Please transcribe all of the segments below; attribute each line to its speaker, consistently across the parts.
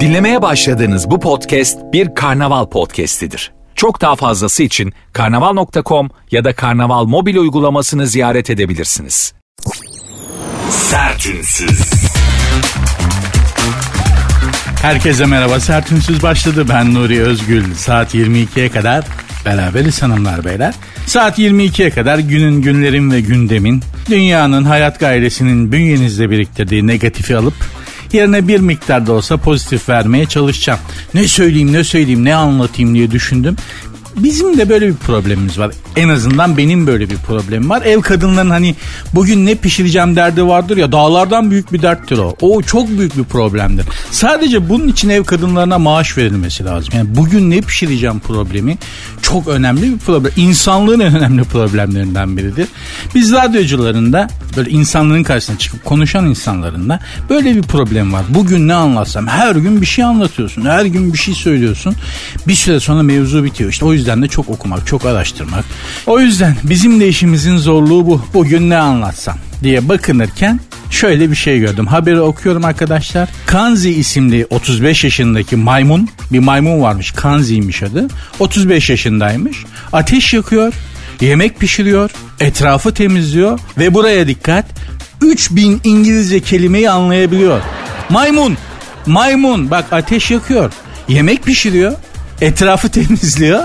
Speaker 1: Dinlemeye başladığınız bu podcast bir karnaval podcastidir. Çok daha fazlası için karnaval.com ya da karnaval mobil uygulamasını ziyaret edebilirsiniz.
Speaker 2: Sertünsüz.
Speaker 3: Herkese merhaba. Sertünsüz başladı. Ben Nuri Özgül. Saat 22'ye kadar beraberiz hanımlar beyler. Saat 22'ye kadar günün, günlerin ve gündemin, dünyanın, hayat gayresinin bünyenizde biriktirdiği negatifi alıp yerine bir miktar da olsa pozitif vermeye çalışacağım. Ne söyleyeyim, ne söyleyeyim, ne anlatayım diye düşündüm. Bizim de böyle bir problemimiz var. En azından benim böyle bir problemim var. Ev kadınların hani bugün ne pişireceğim derdi vardır ya dağlardan büyük bir derttir o. O çok büyük bir problemdir. Sadece bunun için ev kadınlarına maaş verilmesi lazım. Yani bugün ne pişireceğim problemi çok önemli bir problem. İnsanlığın en önemli problemlerinden biridir. Biz radyocularında böyle insanların karşısına çıkıp konuşan insanların böyle bir problem var. Bugün ne anlatsam her gün bir şey anlatıyorsun. Her gün bir şey söylüyorsun. Bir süre sonra mevzu bitiyor. İşte o yüzden de çok okumak, çok araştırmak. O yüzden bizim de işimizin zorluğu bu. Bugün ne anlatsam diye bakınırken şöyle bir şey gördüm. Haberi okuyorum arkadaşlar. Kanzi isimli 35 yaşındaki maymun, bir maymun varmış. Kanzi'ymiş adı. 35 yaşındaymış. Ateş yakıyor, yemek pişiriyor, etrafı temizliyor ve buraya dikkat 3000 İngilizce kelimeyi anlayabiliyor. Maymun, maymun bak ateş yakıyor, yemek pişiriyor, etrafı temizliyor.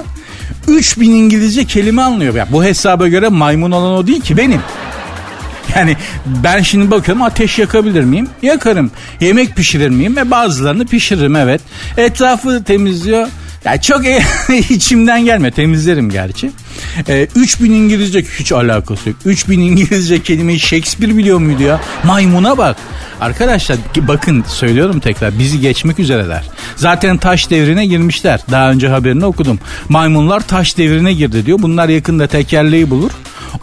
Speaker 3: 3000 İngilizce kelime anlıyor. Ya bu hesaba göre maymun olan o değil ki benim. Yani ben şimdi bakıyorum ateş yakabilir miyim? Yakarım. Yemek pişirir miyim? E bazılarını pişiririm evet. Etrafı temizliyor. Ya çok içimden gelme temizlerim gerçi. Ee, 3000 İngilizce hiç alakası yok. 3000 İngilizce kelimeyi Shakespeare biliyor muydu ya? Maymuna bak. Arkadaşlar bakın söylüyorum tekrar bizi geçmek üzereler. Zaten taş devrine girmişler. Daha önce haberini okudum. Maymunlar taş devrine girdi diyor. Bunlar yakında tekerleği bulur.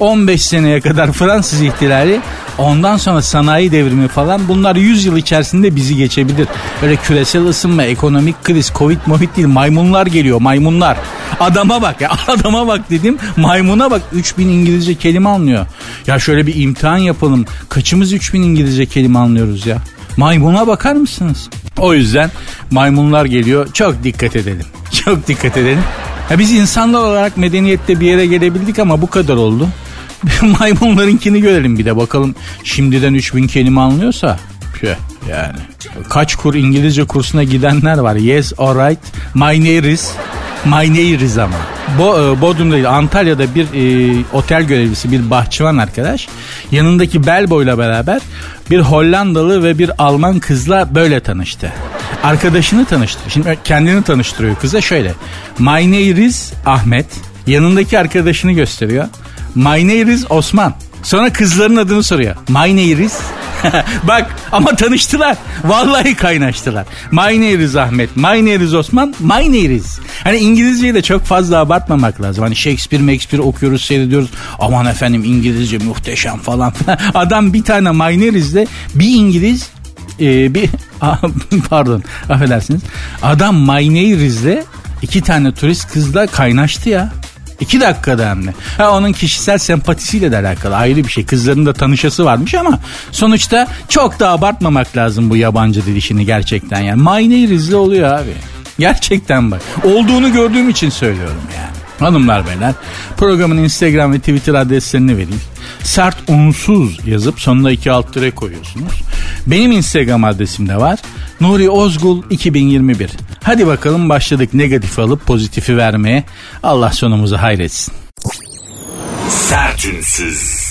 Speaker 3: 15 seneye kadar Fransız ihtilali ondan sonra sanayi devrimi falan bunlar 100 yıl içerisinde bizi geçebilir. Böyle küresel ısınma, ekonomik kriz, covid movid değil maymunlar geliyor maymunlar. Adama bak ya adama bak dedim maymuna bak 3000 İngilizce kelime anlıyor. Ya şöyle bir imtihan yapalım kaçımız 3000 İngilizce kelime anlıyoruz ya. Maymuna bakar mısınız? O yüzden maymunlar geliyor çok dikkat edelim. Çok dikkat edelim. Ya biz insanlar olarak medeniyette bir yere gelebildik ama bu kadar oldu. Maymunlarınkini görelim bir de bakalım şimdiden 3000 kelime anlıyorsa. Yani. Kaç kur İngilizce kursuna gidenler var. Yes alright. My name is. İs ama. Bo, e, Bodrum'da değil Antalya'da bir e, otel görevlisi bir bahçıvan arkadaş yanındaki Belbo'yla beraber bir Hollandalı ve bir Alman kızla böyle tanıştı. Arkadaşını tanıştı. Şimdi kendini tanıştırıyor kıza şöyle. My name is Ahmet. Yanındaki arkadaşını gösteriyor. My name is Osman. Sonra kızların adını soruyor. My name is Bak ama tanıştılar. Vallahi kaynaştılar. İs Ahmet. İs Osman. İs. Hani İngilizceyi de çok fazla abartmamak lazım. Hani Shakespeare, Shakespeare okuyoruz, seyrediyoruz. Aman efendim İngilizce muhteşem falan. Adam bir tane is'de bir İngiliz e, bir pardon affedersiniz. Adam is'de iki tane turist kızla kaynaştı ya. İki dakikada hem de. Ha, onun kişisel sempatisiyle de alakalı ayrı bir şey. Kızların da tanışası varmış ama sonuçta çok da abartmamak lazım bu yabancı dil işini gerçekten yani. Mayneyi rizli oluyor abi. Gerçekten bak. Olduğunu gördüğüm için söylüyorum yani. Hanımlar beyler programın Instagram ve Twitter adreslerini vereyim. Sert unsuz yazıp sonuna iki alt tire koyuyorsunuz. Benim Instagram adresim de var. Nuri Ozgul 2021. Hadi bakalım başladık negatifi alıp pozitifi vermeye. Allah sonumuzu hayretsin.
Speaker 2: Sertünsüz.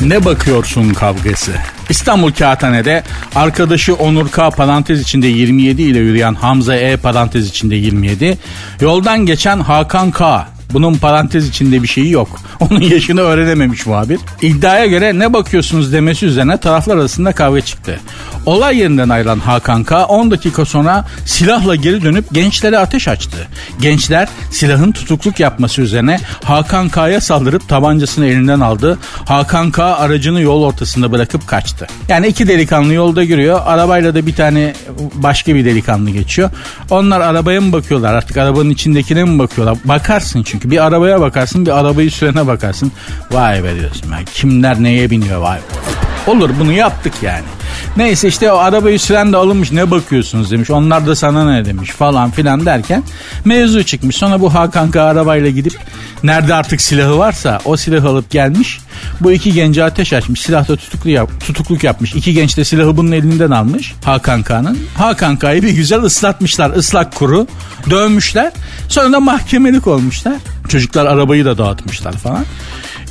Speaker 3: Ne bakıyorsun kavgası? İstanbul Kağıthane'de arkadaşı Onur K parantez içinde 27 ile yürüyen Hamza E parantez içinde 27, yoldan geçen Hakan K bunun parantez içinde bir şeyi yok. Onun yaşını öğrenememiş muhabir. İddiaya göre ne bakıyorsunuz demesi üzerine taraflar arasında kavga çıktı. Olay yerinden ayrılan Hakan K 10 dakika sonra silahla geri dönüp gençlere ateş açtı. Gençler silahın tutukluk yapması üzerine Hakan K'ya saldırıp tabancasını elinden aldı. Hakan K aracını yol ortasında bırakıp kaçtı. Yani iki delikanlı yolda giriyor. Arabayla da bir tane başka bir delikanlı geçiyor. Onlar arabaya mı bakıyorlar artık arabanın içindekine mi bakıyorlar? Bakarsın çünkü bir arabaya bakarsın bir arabayı sürene bakarsın. Vay be diyorsun. Yani kimler neye biniyor vay be. Olur bunu yaptık yani. Neyse işte o arabayı süren de alınmış ne bakıyorsunuz demiş. Onlar da sana ne demiş falan filan derken mevzu çıkmış. Sonra bu Hakan K arabayla gidip nerede artık silahı varsa o silahı alıp gelmiş. Bu iki genci ateş açmış. Silahta tutuklu yap, tutukluk yapmış. İki genç de silahı bunun elinden almış. Hakan K'nın. Hakan K'yı bir güzel ıslatmışlar. ıslak kuru. Dövmüşler. Sonra da mahkemelik olmuşlar. Çocuklar arabayı da dağıtmışlar falan.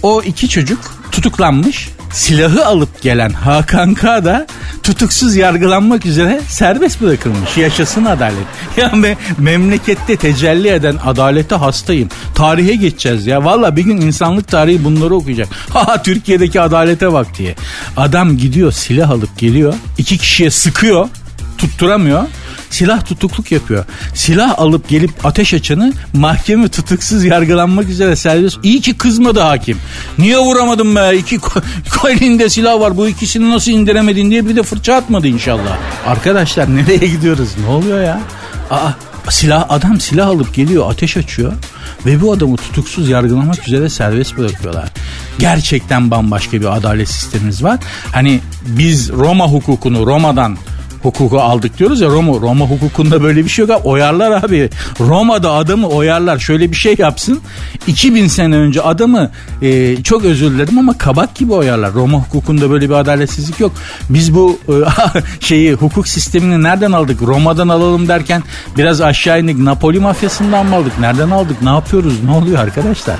Speaker 3: O iki çocuk tutuklanmış silahı alıp gelen Hakan K da tutuksuz yargılanmak üzere serbest bırakılmış. Yaşasın adalet. Ya me memlekette tecelli eden adalete hastayım. Tarihe geçeceğiz ya. Valla bir gün insanlık tarihi bunları okuyacak. Ha Türkiye'deki adalete bak diye. Adam gidiyor silah alıp geliyor. iki kişiye sıkıyor tutturamıyor. Silah tutukluk yapıyor. Silah alıp gelip ateş açanı mahkeme tutuksuz yargılanmak üzere serbest. İyi ki kızmadı hakim. Niye vuramadın be? İki elinde silah var. Bu ikisini nasıl indiremedin diye bir de fırça atmadı inşallah. Arkadaşlar nereye gidiyoruz? Ne oluyor ya? Aa silah adam silah alıp geliyor ateş açıyor ve bu adamı tutuksuz yargılamak üzere serbest bırakıyorlar. Gerçekten bambaşka bir adalet sistemimiz var. Hani biz Roma hukukunu Roma'dan hukuku aldık diyoruz ya Roma, Roma hukukunda böyle bir şey yok. Oyarlar abi. Roma'da adamı oyarlar. Şöyle bir şey yapsın. 2000 sene önce adamı e, çok özür dilerim ama kabak gibi oyarlar. Roma hukukunda böyle bir adaletsizlik yok. Biz bu e, şeyi hukuk sistemini nereden aldık? Roma'dan alalım derken biraz aşağı indik. Napoli mafyasından mı aldık? Nereden aldık? Ne yapıyoruz? Ne oluyor arkadaşlar?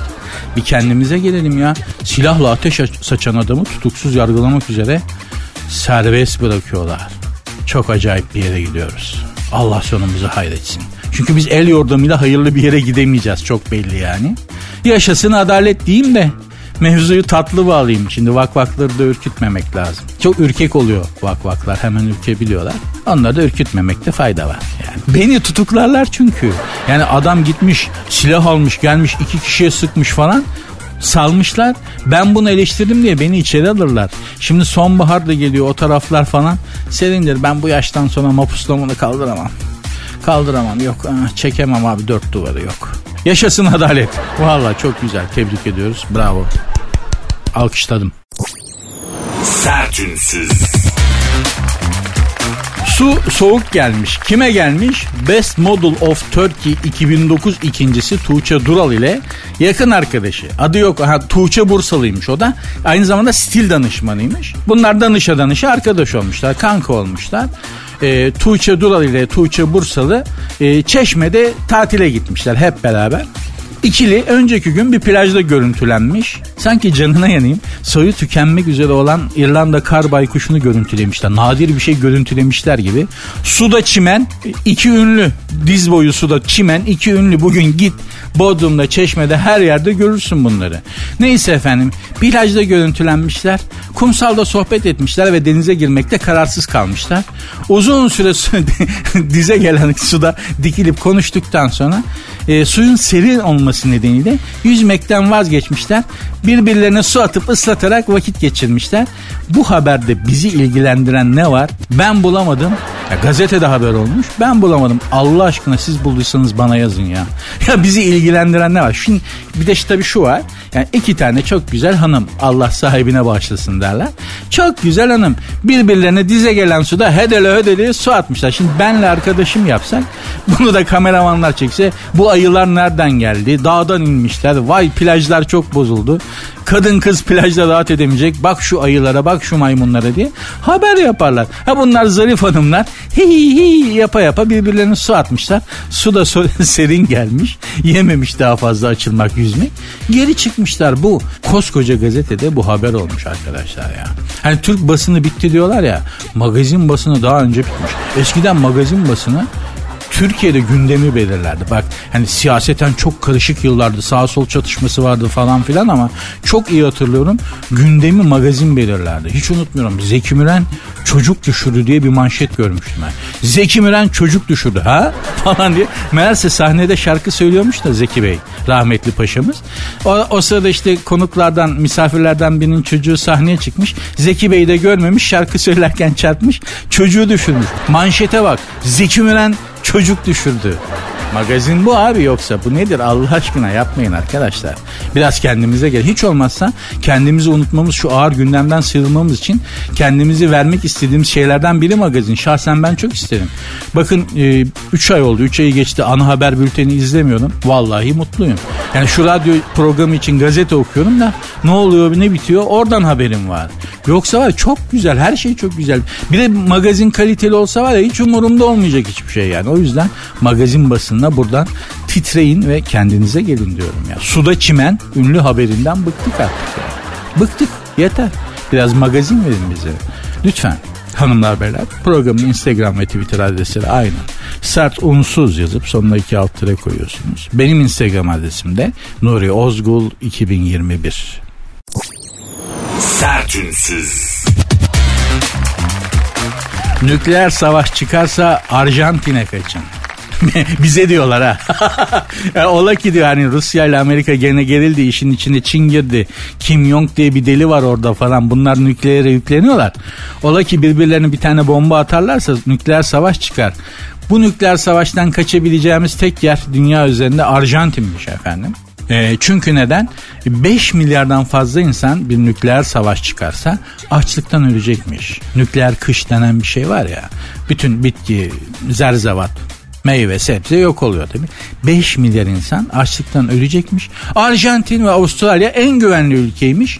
Speaker 3: Bir kendimize gelelim ya. Silahla ateş saçan adamı tutuksuz yargılamak üzere serbest bırakıyorlar çok acayip bir yere gidiyoruz. Allah sonumuzu hayretsin. Çünkü biz el yordamıyla hayırlı bir yere gidemeyeceğiz çok belli yani. Yaşasın adalet diyeyim de mevzuyu tatlı bağlayayım. Şimdi vakvakları da ürkütmemek lazım. Çok ürkek oluyor vakvaklar hemen ürkebiliyorlar. Onları da ürkütmemekte fayda var. Yani beni tutuklarlar çünkü. Yani adam gitmiş silah almış gelmiş iki kişiye sıkmış falan salmışlar. Ben bunu eleştirdim diye beni içeri alırlar. Şimdi sonbahar da geliyor o taraflar falan. Serindir ben bu yaştan sonra mapuslamını kaldıramam. Kaldıramam yok ah, çekemem abi dört duvarı yok. Yaşasın adalet. Valla çok güzel tebrik ediyoruz bravo. Alkışladım. Sertünsüz. Su soğuk gelmiş. Kime gelmiş? Best Model of Turkey 2009 ikincisi Tuğçe Dural ile yakın arkadaşı. Adı yok. Ha, Tuğçe Bursalıymış o da. Aynı zamanda stil danışmanıymış. Bunlar danışa danışa arkadaş olmuşlar. Kanka olmuşlar. E, Tuğçe Dural ile Tuğçe Bursalı e, Çeşme'de tatile gitmişler hep beraber. İkili önceki gün bir plajda görüntülenmiş. Sanki canına yanayım. Soyu tükenmek üzere olan İrlanda kar baykuşunu görüntülemişler. Nadir bir şey görüntülemişler gibi. Suda çimen iki ünlü. Diz boyu suda çimen iki ünlü. Bugün git Bodrum'da, Çeşme'de her yerde görürsün bunları. Neyse efendim plajda görüntülenmişler. Kumsalda sohbet etmişler ve denize girmekte kararsız kalmışlar. Uzun süre dize gelen suda dikilip konuştuktan sonra e, suyun serin olması nedeniyle yüzmekten vazgeçmişler. Birbirlerine su atıp ıslatarak vakit geçirmişler. Bu haberde bizi ilgilendiren ne var? Ben bulamadım. Ya gazetede haber olmuş. Ben bulamadım. Allah aşkına siz bulduysanız bana yazın ya. Ya bizi ilgilendiren ne var? Şimdi bir de tabii şu var. Yani iki tane çok güzel hanım. Allah sahibine bağışlasın derler. Çok güzel hanım. Birbirlerine dize gelen suda hedele hedele su atmışlar. Şimdi benle arkadaşım yapsak bunu da kameramanlar çekse bu ayılar nereden geldi? Dağdan inmişler. Vay plajlar çok bozuldu. Kadın kız plajda rahat edemeyecek. Bak şu ayılara bak şu maymunlara diye haber yaparlar. Ha bunlar zarif hanımlar hi hi hi yapa yapa birbirlerine su atmışlar. Su da serin gelmiş. Yememiş daha fazla açılmak yüzmek. Geri çıkmışlar bu. Koskoca gazetede bu haber olmuş arkadaşlar ya. Hani Türk basını bitti diyorlar ya. Magazin basını daha önce bitmiş. Eskiden magazin basını Türkiye'de gündemi belirlerdi. Bak hani siyaseten çok karışık yıllardı. Sağ sol çatışması vardı falan filan ama çok iyi hatırlıyorum. Gündemi magazin belirlerdi. Hiç unutmuyorum. Zeki Müren çocuk düşürdü diye bir manşet görmüştüm ben. Zeki Müren çocuk düşürdü ha falan diye. Meğerse sahnede şarkı söylüyormuş da Zeki Bey rahmetli paşamız. O, o sırada işte konuklardan misafirlerden birinin çocuğu sahneye çıkmış. Zeki Bey de görmemiş şarkı söylerken çarpmış. Çocuğu düşürmüş. Manşete bak. Zeki Müren çocuk düşürdü. Magazin bu abi yoksa bu nedir Allah aşkına yapmayın arkadaşlar. Biraz kendimize gel. Hiç olmazsa kendimizi unutmamız şu ağır gündemden sıyrılmamız için kendimizi vermek istediğimiz şeylerden biri magazin. Şahsen ben çok isterim. Bakın 3 e, ay oldu 3 ayı geçti ana haber bülteni izlemiyorum. Vallahi mutluyum. Yani şu radyo programı için gazete okuyorum da ne oluyor ne bitiyor oradan haberim var. Yoksa var çok güzel her şey çok güzel. Bir de magazin kaliteli olsa var ya hiç umurumda olmayacak hiçbir şey yani. O yüzden magazin basınına buradan titreyin ve kendinize gelin diyorum ya. Suda çimen ünlü haberinden bıktık artık ya. Bıktık yeter. Biraz magazin verin bize. Lütfen hanımlar beyler programın Instagram ve Twitter adresleri aynı. Sert unsuz yazıp sonuna iki alt tire koyuyorsunuz. Benim Instagram adresim de Nuri Ozgul 2021. Sertünsüz. Nükleer savaş çıkarsa Arjantin'e kaçın. Bize diyorlar ha. yani ola ki diyor hani Rusya ile Amerika gene gerildi işin içinde Çin girdi. Kim Jong diye bir deli var orada falan. Bunlar nükleere yükleniyorlar. Ola ki birbirlerine bir tane bomba atarlarsa nükleer savaş çıkar. Bu nükleer savaştan kaçabileceğimiz tek yer dünya üzerinde Arjantin'miş efendim. E, çünkü neden? 5 milyardan fazla insan bir nükleer savaş çıkarsa açlıktan ölecekmiş. Nükleer kış denen bir şey var ya. Bütün bitki, zerzevat, meyve sebze yok oluyor tabii. 5 milyar insan açlıktan ölecekmiş. Arjantin ve Avustralya en güvenli ülkeymiş.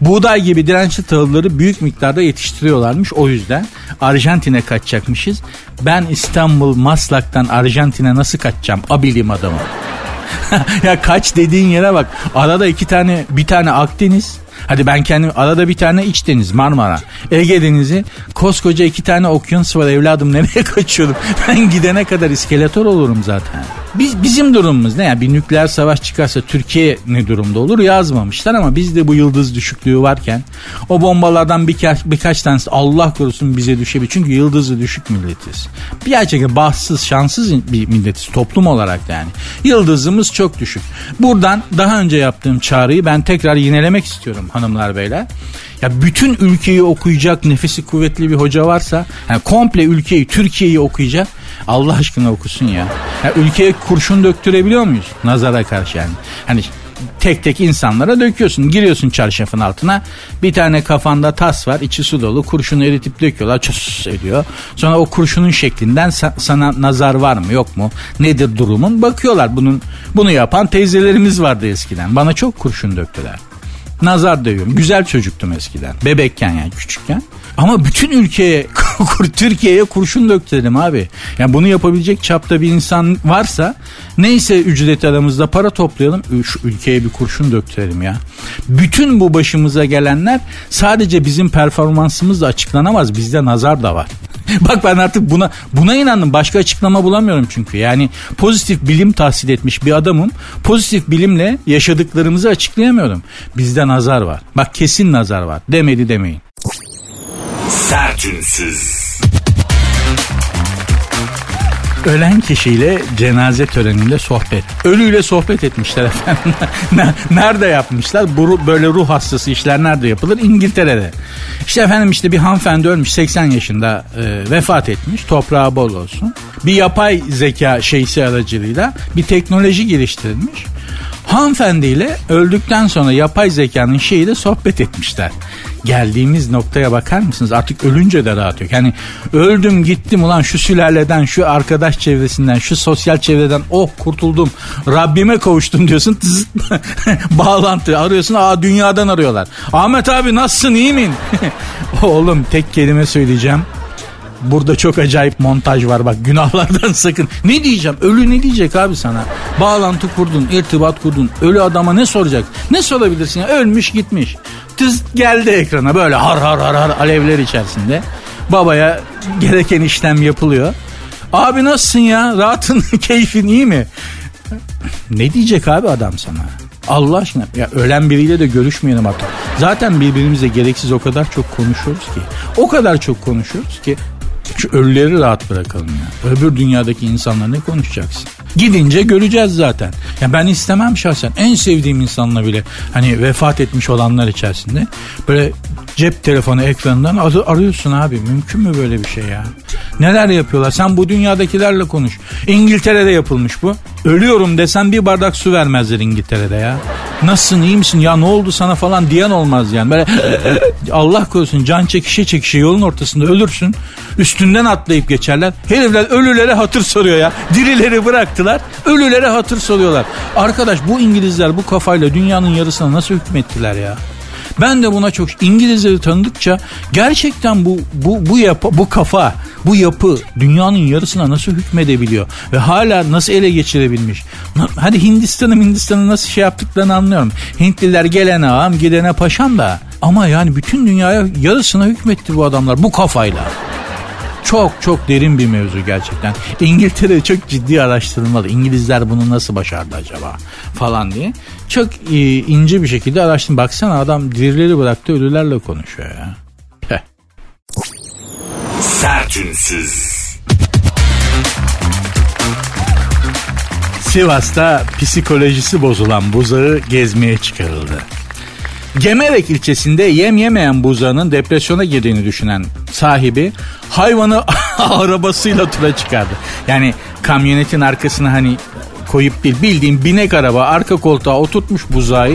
Speaker 3: Buğday gibi dirençli tahılları büyük miktarda yetiştiriyorlarmış. O yüzden Arjantin'e kaçacakmışız. Ben İstanbul Maslak'tan Arjantin'e nasıl kaçacağım? Abilim adamı. ya kaç dediğin yere bak. Arada iki tane bir tane Akdeniz. Hadi ben kendim arada bir tane iç deniz Marmara. Ege Denizi. Koskoca iki tane okyanus var evladım nereye kaçıyorum? Ben gidene kadar iskeletor olurum zaten. Biz, bizim durumumuz ne? Yani bir nükleer savaş çıkarsa Türkiye ne durumda olur yazmamışlar ama bizde bu yıldız düşüklüğü varken o bombalardan birkaç, birkaç tanesi Allah korusun bize düşebilir. Çünkü yıldızı düşük milletiz. Bir gerçekten bahtsız, şanssız bir milletiz toplum olarak yani. Yıldızımız çok düşük. Buradan daha önce yaptığım çağrıyı ben tekrar yinelemek istiyorum hanımlar beyler. Ya bütün ülkeyi okuyacak nefesi kuvvetli bir hoca varsa yani komple ülkeyi Türkiye'yi okuyacak Allah aşkına okusun ya. ya ülkeye kurşun döktürebiliyor muyuz? Nazara karşı yani. Hani tek tek insanlara döküyorsun. Giriyorsun çarşafın altına. Bir tane kafanda tas var. içi su dolu. Kurşunu eritip döküyorlar. Çös ediyor. Sonra o kurşunun şeklinden sana nazar var mı yok mu? Nedir durumun? Bakıyorlar. Bunun bunu yapan teyzelerimiz vardı eskiden. Bana çok kurşun döktüler. Nazar dövüyorum. Güzel çocuktum eskiden. Bebekken yani küçükken. Ama bütün ülkeye, Türkiye'ye kurşun döktürelim abi. Yani bunu yapabilecek çapta bir insan varsa neyse ücret aramızda para toplayalım. Şu ülkeye bir kurşun döktürelim ya. Bütün bu başımıza gelenler sadece bizim performansımızla açıklanamaz. Bizde nazar da var. Bak ben artık buna buna inandım. Başka açıklama bulamıyorum çünkü. Yani pozitif bilim tahsil etmiş bir adamım. Pozitif bilimle yaşadıklarımızı açıklayamıyorum. Bizde nazar var. Bak kesin nazar var. Demedi demeyin. Sertünsüz. Ölen kişiyle cenaze töreninde sohbet. Ölüyle sohbet etmişler efendim. nerede yapmışlar? Bu böyle ruh hastası işler nerede yapılır? İngiltere'de. İşte efendim işte bir hanımefendi ölmüş 80 yaşında e, vefat etmiş. Toprağı bol olsun. Bir yapay zeka şeysi aracılığıyla bir teknoloji geliştirilmiş. Hanımefendiyle öldükten sonra yapay zekanın şeyiyle sohbet etmişler. Geldiğimiz noktaya bakar mısınız? Artık ölünce de rahat. Yani öldüm gittim ulan şu sülaleden, şu arkadaş çevresinden, şu sosyal çevreden oh kurtuldum. Rabbime kavuştum diyorsun. Bağlantı arıyorsun. Aa dünyadan arıyorlar. Ahmet abi nasılsın iyi min? Oğlum tek kelime söyleyeceğim. Burada çok acayip montaj var bak günahlardan sakın. Ne diyeceğim? Ölü ne diyecek abi sana? Bağlantı kurdun, irtibat kurdun. Ölü adama ne soracak? Ne sorabilirsin ya? Ölmüş gitmiş. Tıs geldi ekrana böyle har har har har alevler içerisinde. Babaya gereken işlem yapılıyor. Abi nasılsın ya? Rahatın, keyfin iyi mi? Ne diyecek abi adam sana? Allah aşkına ya ölen biriyle de görüşmeyelim hatta. Zaten birbirimizle gereksiz o kadar çok konuşuyoruz ki. O kadar çok konuşuyoruz ki şu ölüleri rahat bırakalım ya. Öbür dünyadaki insanlar ne konuşacaksın? Gidince göreceğiz zaten. Ya ben istemem şahsen. En sevdiğim insanla bile hani vefat etmiş olanlar içerisinde böyle cep telefonu ekranından ar- arıyorsun abi. Mümkün mü böyle bir şey ya? Neler yapıyorlar? Sen bu dünyadakilerle konuş. İngiltere'de yapılmış bu. Ölüyorum desen bir bardak su vermezler İngiltere'de ya. Nasılsın iyi misin ya ne oldu sana falan diyen olmaz yani. Böyle Allah korusun can çekişe çekişe yolun ortasında ölürsün. Üstünden atlayıp geçerler. Herifler ölülere hatır soruyor ya. Dirileri bıraktılar. Ölülere hatır soruyorlar. Arkadaş bu İngilizler bu kafayla dünyanın yarısına nasıl hükmettiler ya? Ben de buna çok İngilizleri tanıdıkça gerçekten bu bu bu yapı bu kafa bu yapı dünyanın yarısına nasıl hükmedebiliyor ve hala nasıl ele geçirebilmiş. Hadi Hindistan'ı Hindistan'ı nasıl şey yaptıklarını anlıyorum. Hintliler gelene ağam gidene paşam da ama yani bütün dünyaya yarısına hükmetti bu adamlar bu kafayla. Çok çok derin bir mevzu gerçekten. İngiltere çok ciddi araştırılmalı. İngilizler bunu nasıl başardı acaba falan diye. Çok e, ince bir şekilde araştırdım. Baksana adam dirileri bıraktı ölülerle konuşuyor ya. Heh.
Speaker 1: Sertünsüz.
Speaker 3: Sivas'ta psikolojisi bozulan buzağı gezmeye çıkarıldı. Gemerek ilçesinde yem yemeyen buzağının depresyona girdiğini düşünen sahibi hayvanı arabasıyla tura çıkardı. Yani kamyonetin arkasına hani koyup değil bildiğim binek araba arka koltuğa oturtmuş buzağı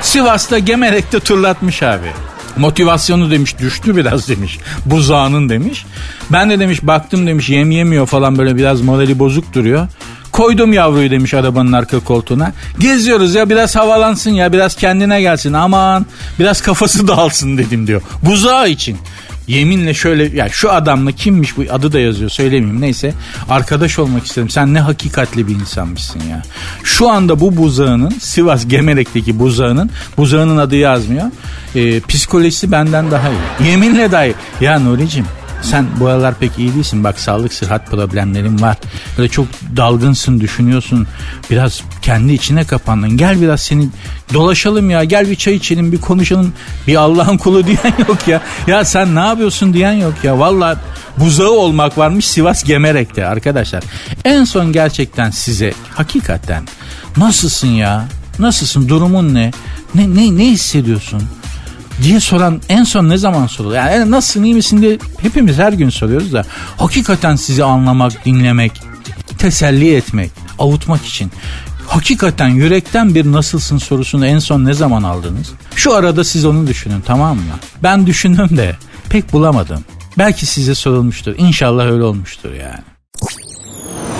Speaker 3: Sivas'ta Gemerek'te turlatmış abi. Motivasyonu demiş düştü biraz demiş. Buzağının demiş. Ben de demiş baktım demiş yem yemiyor falan böyle biraz morali bozuk duruyor. Koydum yavruyu demiş arabanın arka koltuğuna. Geziyoruz ya biraz havalansın ya biraz kendine gelsin aman biraz kafası dağılsın dedim diyor. Buzağı için. Yeminle şöyle ya şu adamla kimmiş bu adı da yazıyor söylemeyeyim neyse arkadaş olmak istedim sen ne hakikatli bir insanmışsın ya. Şu anda bu buzağının Sivas Gemerek'teki buzağının buzağının adı yazmıyor. Ee, psikolojisi benden daha iyi. Yeminle dahi ya Nuri'cim sen bu aralar pek iyi değilsin. Bak sağlık sıhhat problemlerin var. Böyle çok dalgınsın düşünüyorsun. Biraz kendi içine kapandın. Gel biraz seni dolaşalım ya. Gel bir çay içelim bir konuşalım. Bir Allah'ın kulu diyen yok ya. Ya sen ne yapıyorsun diyen yok ya. Valla buzağı olmak varmış Sivas Gemerek'te arkadaşlar. En son gerçekten size hakikaten nasılsın ya? Nasılsın? Durumun ne? Ne ne ne hissediyorsun? Diye soran en son ne zaman sorulur? Yani nasılsın iyi misin diye hepimiz her gün soruyoruz da hakikaten sizi anlamak, dinlemek, teselli etmek, avutmak için hakikaten yürekten bir nasılsın sorusunu en son ne zaman aldınız? Şu arada siz onu düşünün tamam mı? Ben düşündüm de pek bulamadım. Belki size sorulmuştur. İnşallah öyle olmuştur yani.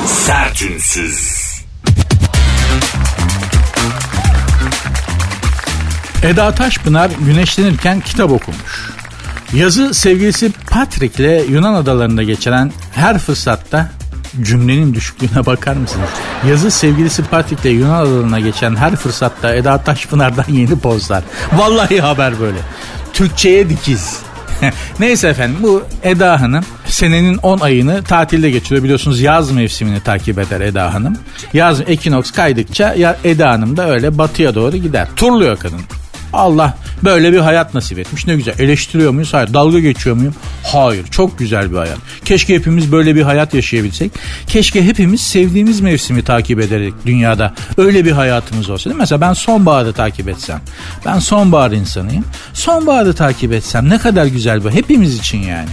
Speaker 1: Sertünsüz.
Speaker 3: Eda Taşpınar güneşlenirken kitap okumuş. Yazı sevgilisi Patrick ile Yunan adalarında geçiren her fırsatta cümlenin düşüklüğüne bakar mısınız? Yazı sevgilisi Patrick ile Yunan adalarına geçen her fırsatta Eda Taşpınar'dan yeni pozlar. Vallahi haber böyle. Türkçe'ye dikiz. Neyse efendim bu Eda Hanım senenin 10 ayını tatilde geçiriyor. Biliyorsunuz yaz mevsimini takip eder Eda Hanım. Yaz ekinoks kaydıkça ya Eda Hanım da öyle batıya doğru gider. Turluyor kadın. Allah böyle bir hayat nasip etmiş ne güzel. Eleştiriyor muyuz? Hayır. Dalga geçiyor muyum? Hayır. Çok güzel bir hayat. Keşke hepimiz böyle bir hayat yaşayabilsek. Keşke hepimiz sevdiğimiz mevsimi takip ederek dünyada öyle bir hayatımız olsa. Değil mi? Mesela ben sonbaharı takip etsem. Ben sonbahar insanıyım. Sonbaharı takip etsem ne kadar güzel bu. Hepimiz için yani.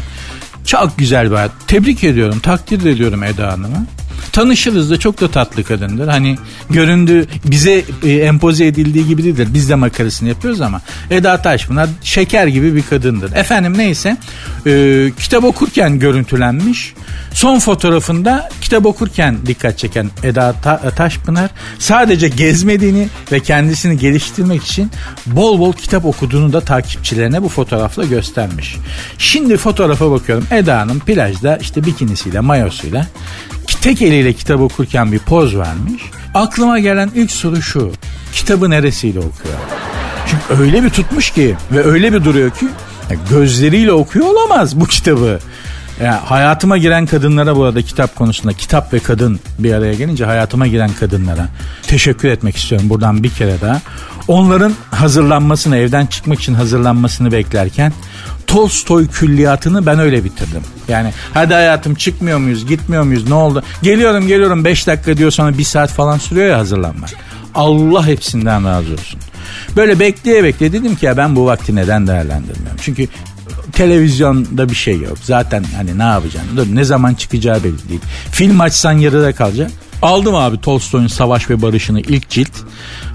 Speaker 3: Çok güzel bir hayat. Tebrik ediyorum, takdir ediyorum Eda Hanım'ı. Tanışırız da çok da tatlı kadındır. Hani göründüğü bize e, empoze edildiği gibi değildir. Biz de makarasını yapıyoruz ama Eda Taşpınar şeker gibi bir kadındır. Efendim neyse e, kitap okurken görüntülenmiş. Son fotoğrafında kitap okurken dikkat çeken Eda Ta- Taşpınar sadece gezmediğini ve kendisini geliştirmek için bol bol kitap okuduğunu da takipçilerine bu fotoğrafla göstermiş. Şimdi fotoğrafa bakıyorum. Eda Hanım plajda işte bikinisiyle mayosuyla tek eliyle kitap okurken bir poz vermiş. Aklıma gelen ilk soru şu. Kitabı neresiyle okuyor? Çünkü öyle bir tutmuş ki ve öyle bir duruyor ki gözleriyle okuyor olamaz bu kitabı. Yani hayatıma giren kadınlara bu arada kitap konusunda kitap ve kadın bir araya gelince hayatıma giren kadınlara teşekkür etmek istiyorum buradan bir kere daha. Onların hazırlanmasını evden çıkmak için hazırlanmasını beklerken Tolstoy külliyatını ben öyle bitirdim. Yani hadi hayatım çıkmıyor muyuz gitmiyor muyuz ne oldu? Geliyorum geliyorum 5 dakika diyor sonra 1 saat falan sürüyor ya hazırlanmak. Allah hepsinden razı olsun. Böyle bekleye bekleye dedim ki ya ben bu vakti neden değerlendirmiyorum? Çünkü televizyonda bir şey yok. Zaten hani ne yapacaksın? Dur, ne zaman çıkacağı belli değil. Film açsan yarıda kalacak. Aldım abi Tolstoy'un Savaş ve Barış'ını ilk cilt.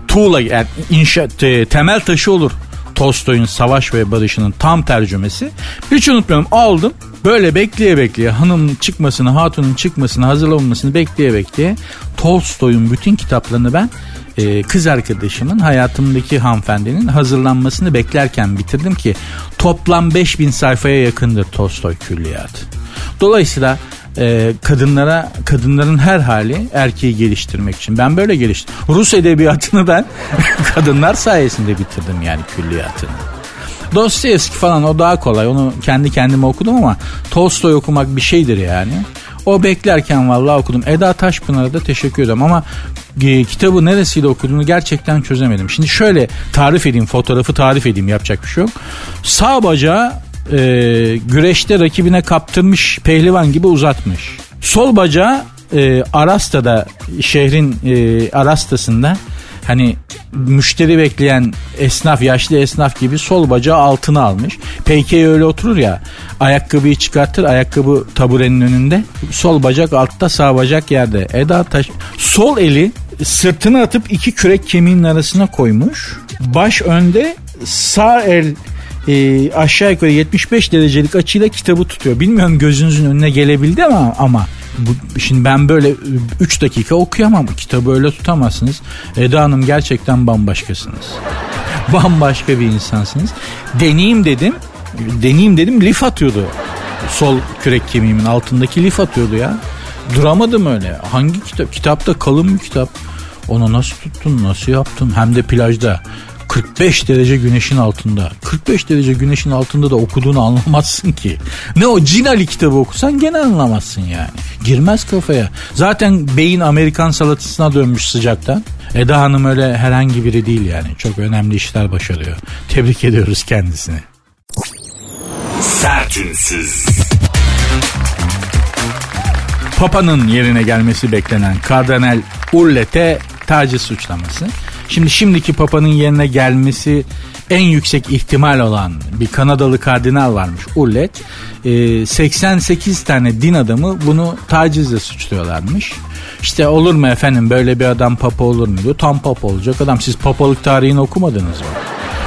Speaker 3: Tuğla yani inşaat e, temel taşı olur. Tolstoy'un Savaş ve Barış'ının tam tercümesi. Hiç unutmuyorum aldım. Böyle bekleye bekleye hanımın çıkmasını, hatunun çıkmasını, hazırlanmasını bekleye bekleye Tolstoy'un bütün kitaplarını ben e, kız arkadaşımın hayatımdaki hanımefendinin hazırlanmasını beklerken bitirdim ki toplam 5000 sayfaya yakındır Tolstoy külliyatı. Dolayısıyla e, kadınlara kadınların her hali erkeği geliştirmek için. Ben böyle geliştim. Rus edebiyatını ben kadınlar sayesinde bitirdim yani külliyatını. Dostoyevski falan o daha kolay. Onu kendi kendime okudum ama Tolstoy okumak bir şeydir yani. O beklerken vallahi okudum. Eda Taşpınar'a da teşekkür ederim ama e, kitabı neresiyle okuduğunu gerçekten çözemedim. Şimdi şöyle tarif edeyim, fotoğrafı tarif edeyim yapacak bir şey yok. Sağ bacağı e, güreşte rakibine kaptırmış pehlivan gibi uzatmış. Sol bacağı e, Arasta'da şehrin e, Arasta'sında hani müşteri bekleyen esnaf yaşlı esnaf gibi sol bacağı altına almış. Peyke öyle oturur ya ayakkabıyı çıkartır ayakkabı taburenin önünde sol bacak altta sağ bacak yerde. Eda Taş sol eli sırtına atıp iki kürek kemiğinin arasına koymuş. Baş önde sağ el e, aşağı yukarı 75 derecelik açıyla kitabı tutuyor. Bilmiyorum gözünüzün önüne gelebildi ama ama bu, şimdi ben böyle 3 dakika okuyamam. Kitabı öyle tutamazsınız. Eda Hanım gerçekten bambaşkasınız. Bambaşka bir insansınız. Deneyeyim dedim. Deneyeyim dedim lif atıyordu. Sol kürek kemiğimin altındaki lif atıyordu ya. Duramadım öyle. Hangi kitap? Kitapta kalın bir kitap. Onu nasıl tuttun, nasıl yaptın? Hem de plajda. 45 derece güneşin altında. 45 derece güneşin altında da okuduğunu anlamazsın ki. Ne o Cinali kitabı okusan gene anlamazsın yani. Girmez kafaya. Zaten beyin Amerikan salatasına dönmüş sıcaktan. Eda Hanım öyle herhangi biri değil yani. Çok önemli işler başarıyor. Tebrik ediyoruz kendisini. Sertünsüz. Papa'nın yerine gelmesi beklenen Kardinal Urlet'e taciz suçlaması. Şimdi şimdiki papanın yerine gelmesi en yüksek ihtimal olan bir Kanadalı kardinal varmış Ullet. E, 88 tane din adamı bunu tacizle suçluyorlarmış. İşte olur mu efendim böyle bir adam papa olur mu diyor. Tam papa olacak adam. Siz papalık tarihini okumadınız mı?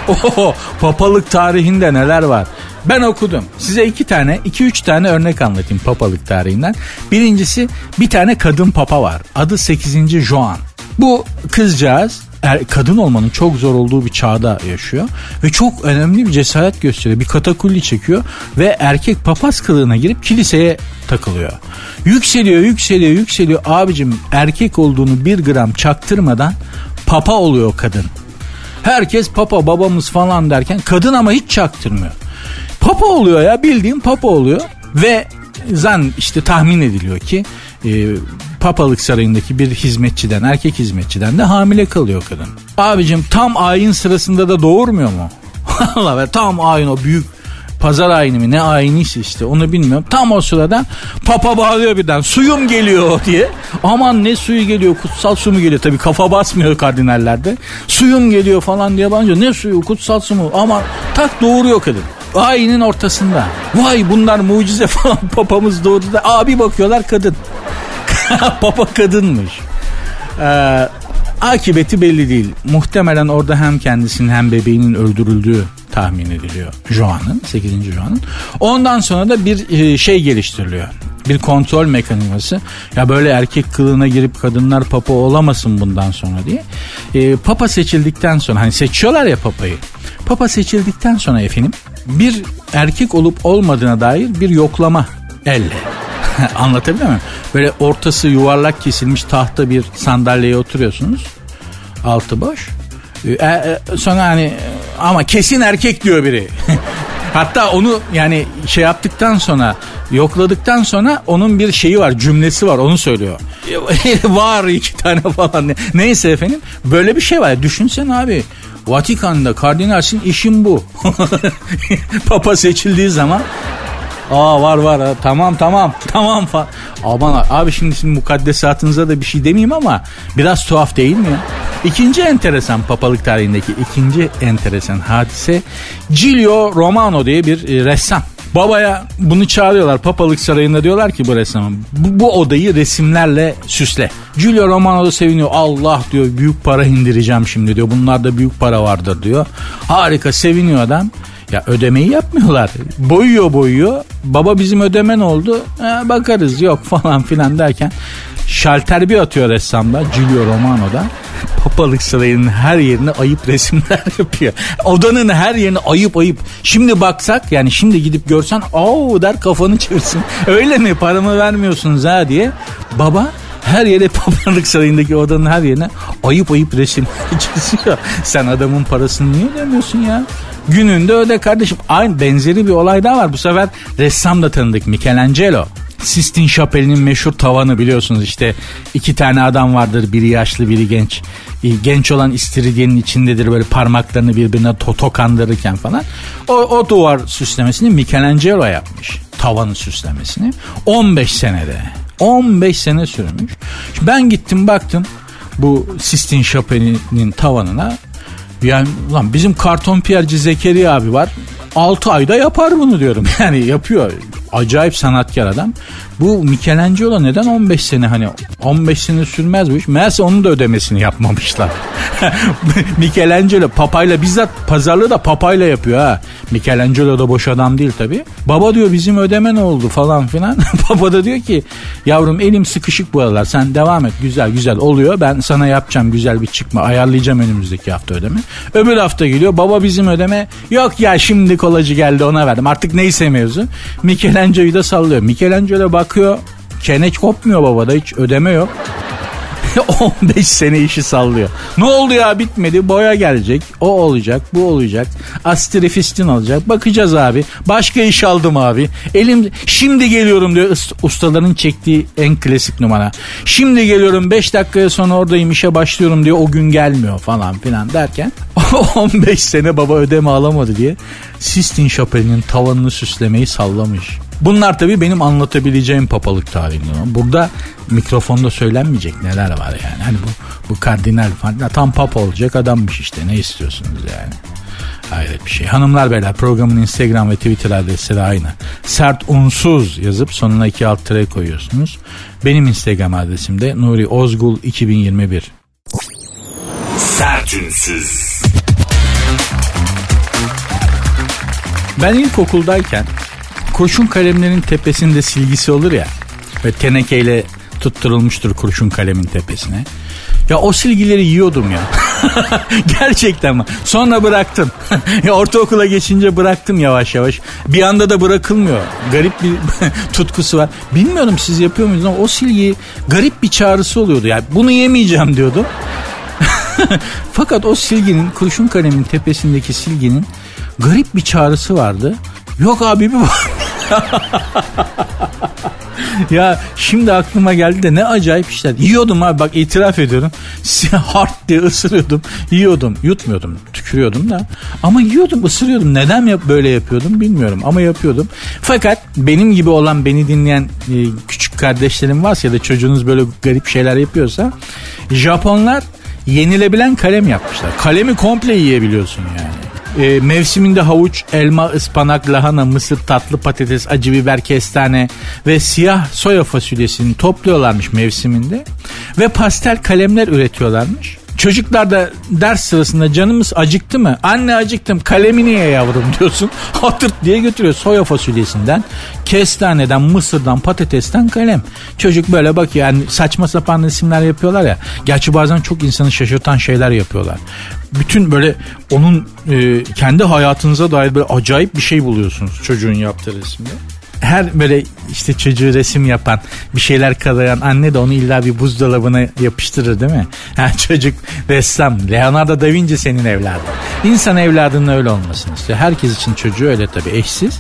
Speaker 3: Oho, papalık tarihinde neler var? Ben okudum. Size iki tane, iki üç tane örnek anlatayım papalık tarihinden. Birincisi bir tane kadın papa var. Adı 8. Joan. Bu kızcağız er, kadın olmanın çok zor olduğu bir çağda yaşıyor ve çok önemli bir cesaret gösteriyor. Bir katakulli çekiyor ve erkek papaz kılığına girip kiliseye takılıyor. Yükseliyor, yükseliyor, yükseliyor. Abicim erkek olduğunu bir gram çaktırmadan papa oluyor kadın. Herkes papa babamız falan derken kadın ama hiç çaktırmıyor. Papa oluyor ya bildiğin papa oluyor ve zan işte tahmin ediliyor ki e, papalık sarayındaki bir hizmetçiden erkek hizmetçiden de hamile kalıyor kadın. Abicim tam ayin sırasında da doğurmuyor mu? Allah be tam ayin o büyük pazar ayini mi ne ayiniyse işte onu bilmiyorum. Tam o sırada papa bağırıyor birden suyum geliyor diye. Aman ne suyu geliyor kutsal su mu geliyor tabii kafa basmıyor kardinallerde. Suyum geliyor falan diye bağırınca ne suyu kutsal su mu ama tak doğuruyor kadın. Ayinin ortasında. Vay bunlar mucize falan papamız doğdu da abi bakıyorlar kadın. Papa kadınmış. Ee, akibeti belli değil. Muhtemelen orada hem kendisinin hem bebeğinin öldürüldüğü tahmin ediliyor. Joan'ın, 8. Joan'ın. Ondan sonra da bir e, şey geliştiriliyor. Bir kontrol mekanizması. Ya böyle erkek kılığına girip kadınlar papa olamasın bundan sonra diye. E, papa seçildikten sonra hani seçiyorlar ya papayı. Papa seçildikten sonra efendim bir erkek olup olmadığına dair bir yoklama elle Anlatabiliyor muyum? Böyle ortası yuvarlak kesilmiş tahta bir sandalyeye oturuyorsunuz. Altı boş. E, e, sonra hani ama kesin erkek diyor biri. Hatta onu yani şey yaptıktan sonra yokladıktan sonra onun bir şeyi var cümlesi var onu söylüyor. var iki tane falan. Neyse efendim böyle bir şey var. Düşünsene abi Vatikan'da kardinalsin işin bu. Papa seçildiği zaman Aa var var ha. tamam tamam tamam falan. Aman abi şimdi şimdi mukaddesatınıza da bir şey demeyeyim ama biraz tuhaf değil mi? İkinci enteresan papalık tarihindeki ikinci enteresan hadise Giulio Romano diye bir e, ressam. Babaya bunu çağırıyorlar papalık sarayında diyorlar ki bu ressama bu, bu odayı resimlerle süsle. Giulio Romano da seviniyor Allah diyor büyük para indireceğim şimdi diyor bunlarda büyük para vardır diyor. Harika seviniyor adam. Ya ödemeyi yapmıyorlar. Boyuyor boyuyor. Baba bizim ödemen oldu. E, bakarız yok falan filan derken şalter bir atıyor ressamda Giulio Romano'da. Papalık sarayının her yerine ayıp resimler yapıyor. Odanın her yerine ayıp ayıp. Şimdi baksak yani şimdi gidip görsen o der kafanı çevirsin. Öyle mi paramı vermiyorsunuz ha diye. Baba her yere papalık sarayındaki odanın her yerine ayıp ayıp resim çiziyor. Sen adamın parasını niye ödemiyorsun ya? Gününde öde kardeşim. Aynı benzeri bir olay daha var. Bu sefer ressam da tanıdık Michelangelo. Sistine Şapeli'nin meşhur tavanı biliyorsunuz işte iki tane adam vardır biri yaşlı biri genç. E, genç olan istiridyenin içindedir böyle parmaklarını birbirine to tokandırırken falan. O, o duvar süslemesini Michelangelo yapmış. Tavanı süslemesini. 15 senede. 15 sene sürmüş. Ben gittim baktım bu Sistine Şapeli'nin tavanına. Yani lan bizim karton piyerci Zekeriya abi var. 6 ayda yapar bunu diyorum. Yani yapıyor. Acayip sanatkar adam. Bu Michelangelo neden 15 sene hani 15 sene sürmez bu iş. Meğerse onun da ödemesini yapmamışlar. Michelangelo papayla bizzat pazarlığı da papayla yapıyor ha. Michelangelo da boş adam değil tabi. Baba diyor bizim ödeme ne oldu falan filan. Baba da diyor ki yavrum elim sıkışık bu aralar sen devam et güzel güzel oluyor. Ben sana yapacağım güzel bir çıkma ayarlayacağım önümüzdeki hafta ödeme. Öbür hafta geliyor baba bizim ödeme yok ya şimdi kolacı geldi ona verdim artık neyse mevzu. Michelangelo'yu da sallıyor. Michelangelo bakıyor çene kopmuyor babada hiç ödeme yok. 15 sene işi sallıyor. Ne oldu ya? Bitmedi. Boya gelecek. O olacak bu olacak. Astrifistin olacak. Bakacağız abi. Başka iş aldım abi. Elim şimdi geliyorum diyor. Ustaların çektiği en klasik numara. Şimdi geliyorum 5 dakikaya sonra oradayım işe başlıyorum diyor. O gün gelmiyor falan filan derken 15 sene baba ödeme alamadı diye Sistine Şapeli'nin tavanını süslemeyi sallamış. Bunlar tabii benim anlatabileceğim papalık tarihinde. Burada mikrofonda söylenmeyecek neler var yani. Hani bu, bu kardinal falan tam papa olacak adammış işte ne istiyorsunuz yani. Hayret bir şey. Hanımlar beyler programın Instagram ve Twitter adresleri aynı. Sert unsuz yazıp sonuna iki alt tere koyuyorsunuz. Benim Instagram adresim de Nuri Ozgul 2021. Sert unsuz. Ben ilkokuldayken kurşun kalemlerin tepesinde silgisi olur ya ve tenekeyle tutturulmuştur kurşun kalemin tepesine. Ya o silgileri yiyordum ya. Gerçekten mi? Sonra bıraktım. ya ortaokula geçince bıraktım yavaş yavaş. Bir anda da bırakılmıyor. Garip bir tutkusu var. Bilmiyorum siz yapıyor muydunuz ama o silgiyi garip bir çağrısı oluyordu. Yani bunu yemeyeceğim diyordu. Fakat o silginin kurşun kalemin tepesindeki silginin garip bir çağrısı vardı. Yok abi bir ya şimdi aklıma geldi de ne acayip işler. Yiyordum abi bak itiraf ediyorum. Hard diye ısırıyordum. Yiyordum. Yutmuyordum. Tükürüyordum da. Ama yiyordum ısırıyordum. Neden yap böyle yapıyordum bilmiyorum ama yapıyordum. Fakat benim gibi olan beni dinleyen e, küçük kardeşlerim varsa ya da çocuğunuz böyle garip şeyler yapıyorsa Japonlar yenilebilen kalem yapmışlar. Kalemi komple yiyebiliyorsun yani. E, mevsiminde havuç, elma, ıspanak, lahana, mısır, tatlı patates, acı biber, kestane ve siyah soya fasulyesini topluyorlarmış mevsiminde. Ve pastel kalemler üretiyorlarmış. Çocuklar da ders sırasında canımız acıktı mı? Anne acıktım kalemi niye yavrum diyorsun. Hatırt diye götürüyor soya fasulyesinden, kestaneden, mısırdan, patatesten kalem. Çocuk böyle bakıyor yani saçma sapan resimler yapıyorlar ya. Gerçi bazen çok insanı şaşırtan şeyler yapıyorlar. Bütün böyle onun e, kendi hayatınıza dair böyle acayip bir şey buluyorsunuz çocuğun yaptığı resimde. Her böyle işte çocuğu resim yapan bir şeyler kalayan anne de onu illa bir buzdolabına yapıştırır değil mi? Ha, çocuk ressam Leonardo da Vinci senin evladın. İnsan evladının öyle olmasını istiyor. Herkes için çocuğu öyle tabii eşsiz.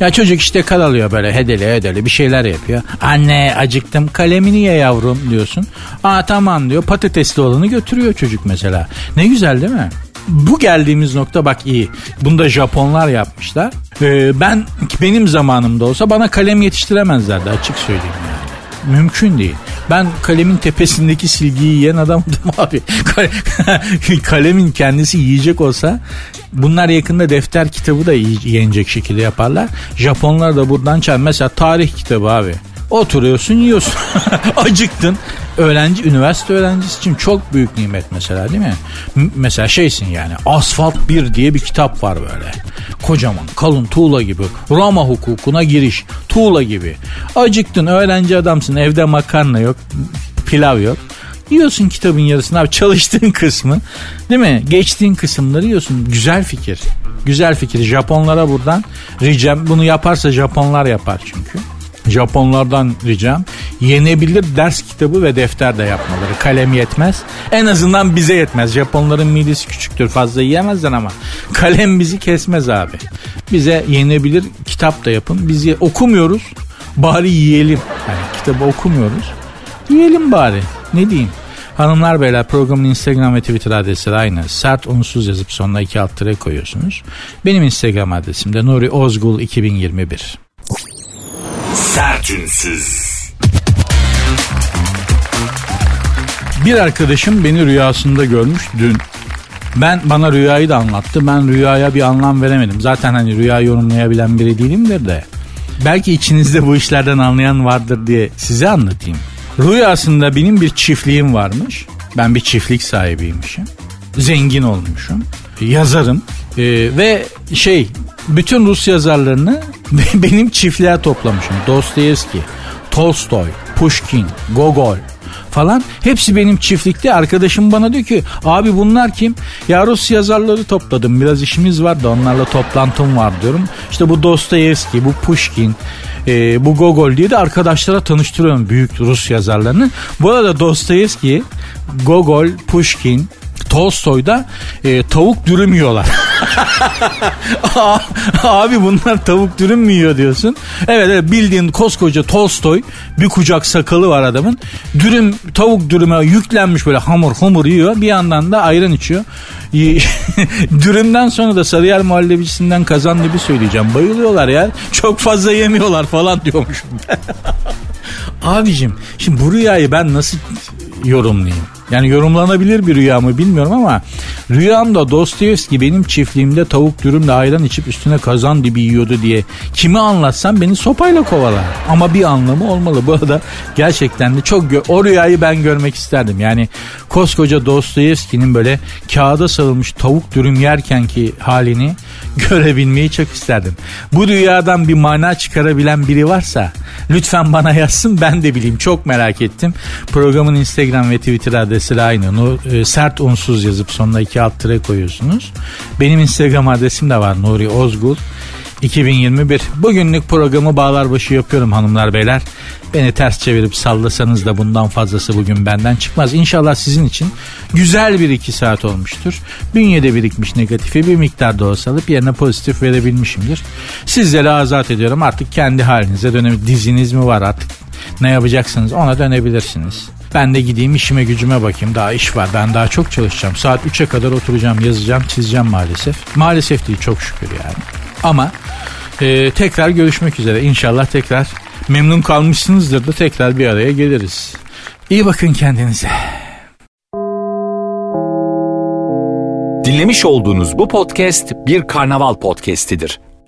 Speaker 3: Ya çocuk işte karalıyor böyle hedeli hedeli bir şeyler yapıyor. Anne acıktım kalemini ye yavrum diyorsun. Aa tamam diyor patatesli olanı götürüyor çocuk mesela. Ne güzel değil mi? Bu geldiğimiz nokta bak iyi. Bunu da Japonlar yapmışlar. Ee, ben benim zamanımda olsa bana kalem yetiştiremezlerdi açık söyleyeyim yani. Mümkün değil. Ben kalemin tepesindeki silgiyi yiyen adamdım abi. Kalemin kendisi yiyecek olsa bunlar yakında defter kitabı da yenecek şekilde yaparlar. Japonlar da buradan çağır. Mesela tarih kitabı abi. Oturuyorsun yiyorsun. Acıktın. Öğrenci, üniversite öğrencisi için çok büyük nimet mesela değil mi? M- mesela şeysin yani Asfalt 1 diye bir kitap var böyle. Kocaman kalın tuğla gibi. Roma hukukuna giriş. Tuğla gibi. Acıktın öğrenci adamsın evde makarna yok. Pilav yok. Yiyorsun kitabın yarısını abi çalıştığın kısmı değil mi? Geçtiğin kısımları yiyorsun. Güzel fikir. Güzel fikir. Japonlara buradan ricam bunu yaparsa Japonlar yapar çünkü. Japonlardan ricam yenebilir ders kitabı ve defter de yapmaları. Kalem yetmez. En azından bize yetmez. Japonların midesi küçüktür fazla yiyemezler ama kalem bizi kesmez abi. Bize yenebilir kitap da yapın. Biz ye- okumuyoruz. Bari yiyelim. Yani kitabı okumuyoruz. Yiyelim bari. Ne diyeyim? Hanımlar beyler programın Instagram ve Twitter adresi aynı. Sert unsuz yazıp sonuna iki alt koyuyorsunuz. Benim Instagram adresim de Nuri Ozgul 2021.
Speaker 1: Sertünsüz.
Speaker 3: Bir arkadaşım beni rüyasında görmüş dün. Ben bana rüyayı da anlattı. Ben rüyaya bir anlam veremedim. Zaten hani rüya yorumlayabilen biri değilimdir de. Belki içinizde bu işlerden anlayan vardır diye size anlatayım. Rüyasında benim bir çiftliğim varmış. Ben bir çiftlik sahibiymişim. Zengin olmuşum. Yazarım. Ee, ve şey bütün Rus yazarlarını benim çiftliğe toplamışım. Dostoyevski, Tolstoy, Pushkin, Gogol falan. Hepsi benim çiftlikte. Arkadaşım bana diyor ki abi bunlar kim? Ya Rus yazarları topladım. Biraz işimiz var da onlarla toplantım var diyorum. İşte bu Dostoyevski, bu Pushkin, e, bu Gogol diye de arkadaşlara tanıştırıyorum büyük Rus yazarlarını. Bu arada Dostoyevski, Gogol, Pushkin, Tolstoy'da e, tavuk dürüm yiyorlar. Abi bunlar tavuk dürüm mü yiyor diyorsun. Evet, evet bildiğin koskoca Tolstoy bir kucak sakalı var adamın. Dürüm tavuk dürüme yüklenmiş böyle hamur hamur yiyor. Bir yandan da ayran içiyor. Dürümden sonra da Sarıyer muhallebicisinden kazan dibi söyleyeceğim. Bayılıyorlar ya. Çok fazla yemiyorlar falan diyormuşum. Abicim şimdi bu rüyayı ben nasıl yorumlayayım? Yani yorumlanabilir bir rüya mı bilmiyorum ama rüyamda Dostoyevski benim çiftliğimde tavuk dürümle ayran içip üstüne kazan dibi yiyordu diye kimi anlatsam beni sopayla kovalar. Ama bir anlamı olmalı. Bu arada gerçekten de çok o rüyayı ben görmek isterdim. Yani koskoca Dostoyevski'nin böyle kağıda sarılmış tavuk dürüm yerkenki halini görebilmeyi çok isterdim. Bu rüyadan bir mana çıkarabilen biri varsa lütfen bana yazsın ben de bileyim. Çok merak ettim. Programın Instagram ve Twitter adresi aynı. Nu, e, sert unsuz yazıp sonuna iki alt tire koyuyorsunuz. Benim Instagram adresim de var Nuri Ozgul. 2021. Bugünlük programı bağlar başı yapıyorum hanımlar beyler. Beni ters çevirip sallasanız da bundan fazlası bugün benden çıkmaz. İnşallah sizin için güzel bir iki saat olmuştur. Bünyede birikmiş negatifi bir miktar da olsa alıp yerine pozitif verebilmişimdir. Sizleri azat ediyorum artık kendi halinize dönem diziniz mi var artık ne yapacaksınız ona dönebilirsiniz. Ben de gideyim işime gücüme bakayım. Daha iş var. Ben daha çok çalışacağım. Saat 3'e kadar oturacağım, yazacağım, çizeceğim maalesef. Maalesef değil çok şükür yani. Ama e, tekrar görüşmek üzere. İnşallah tekrar memnun kalmışsınızdır da tekrar bir araya geliriz. İyi bakın kendinize.
Speaker 1: Dinlemiş olduğunuz bu podcast bir karnaval podcastidir.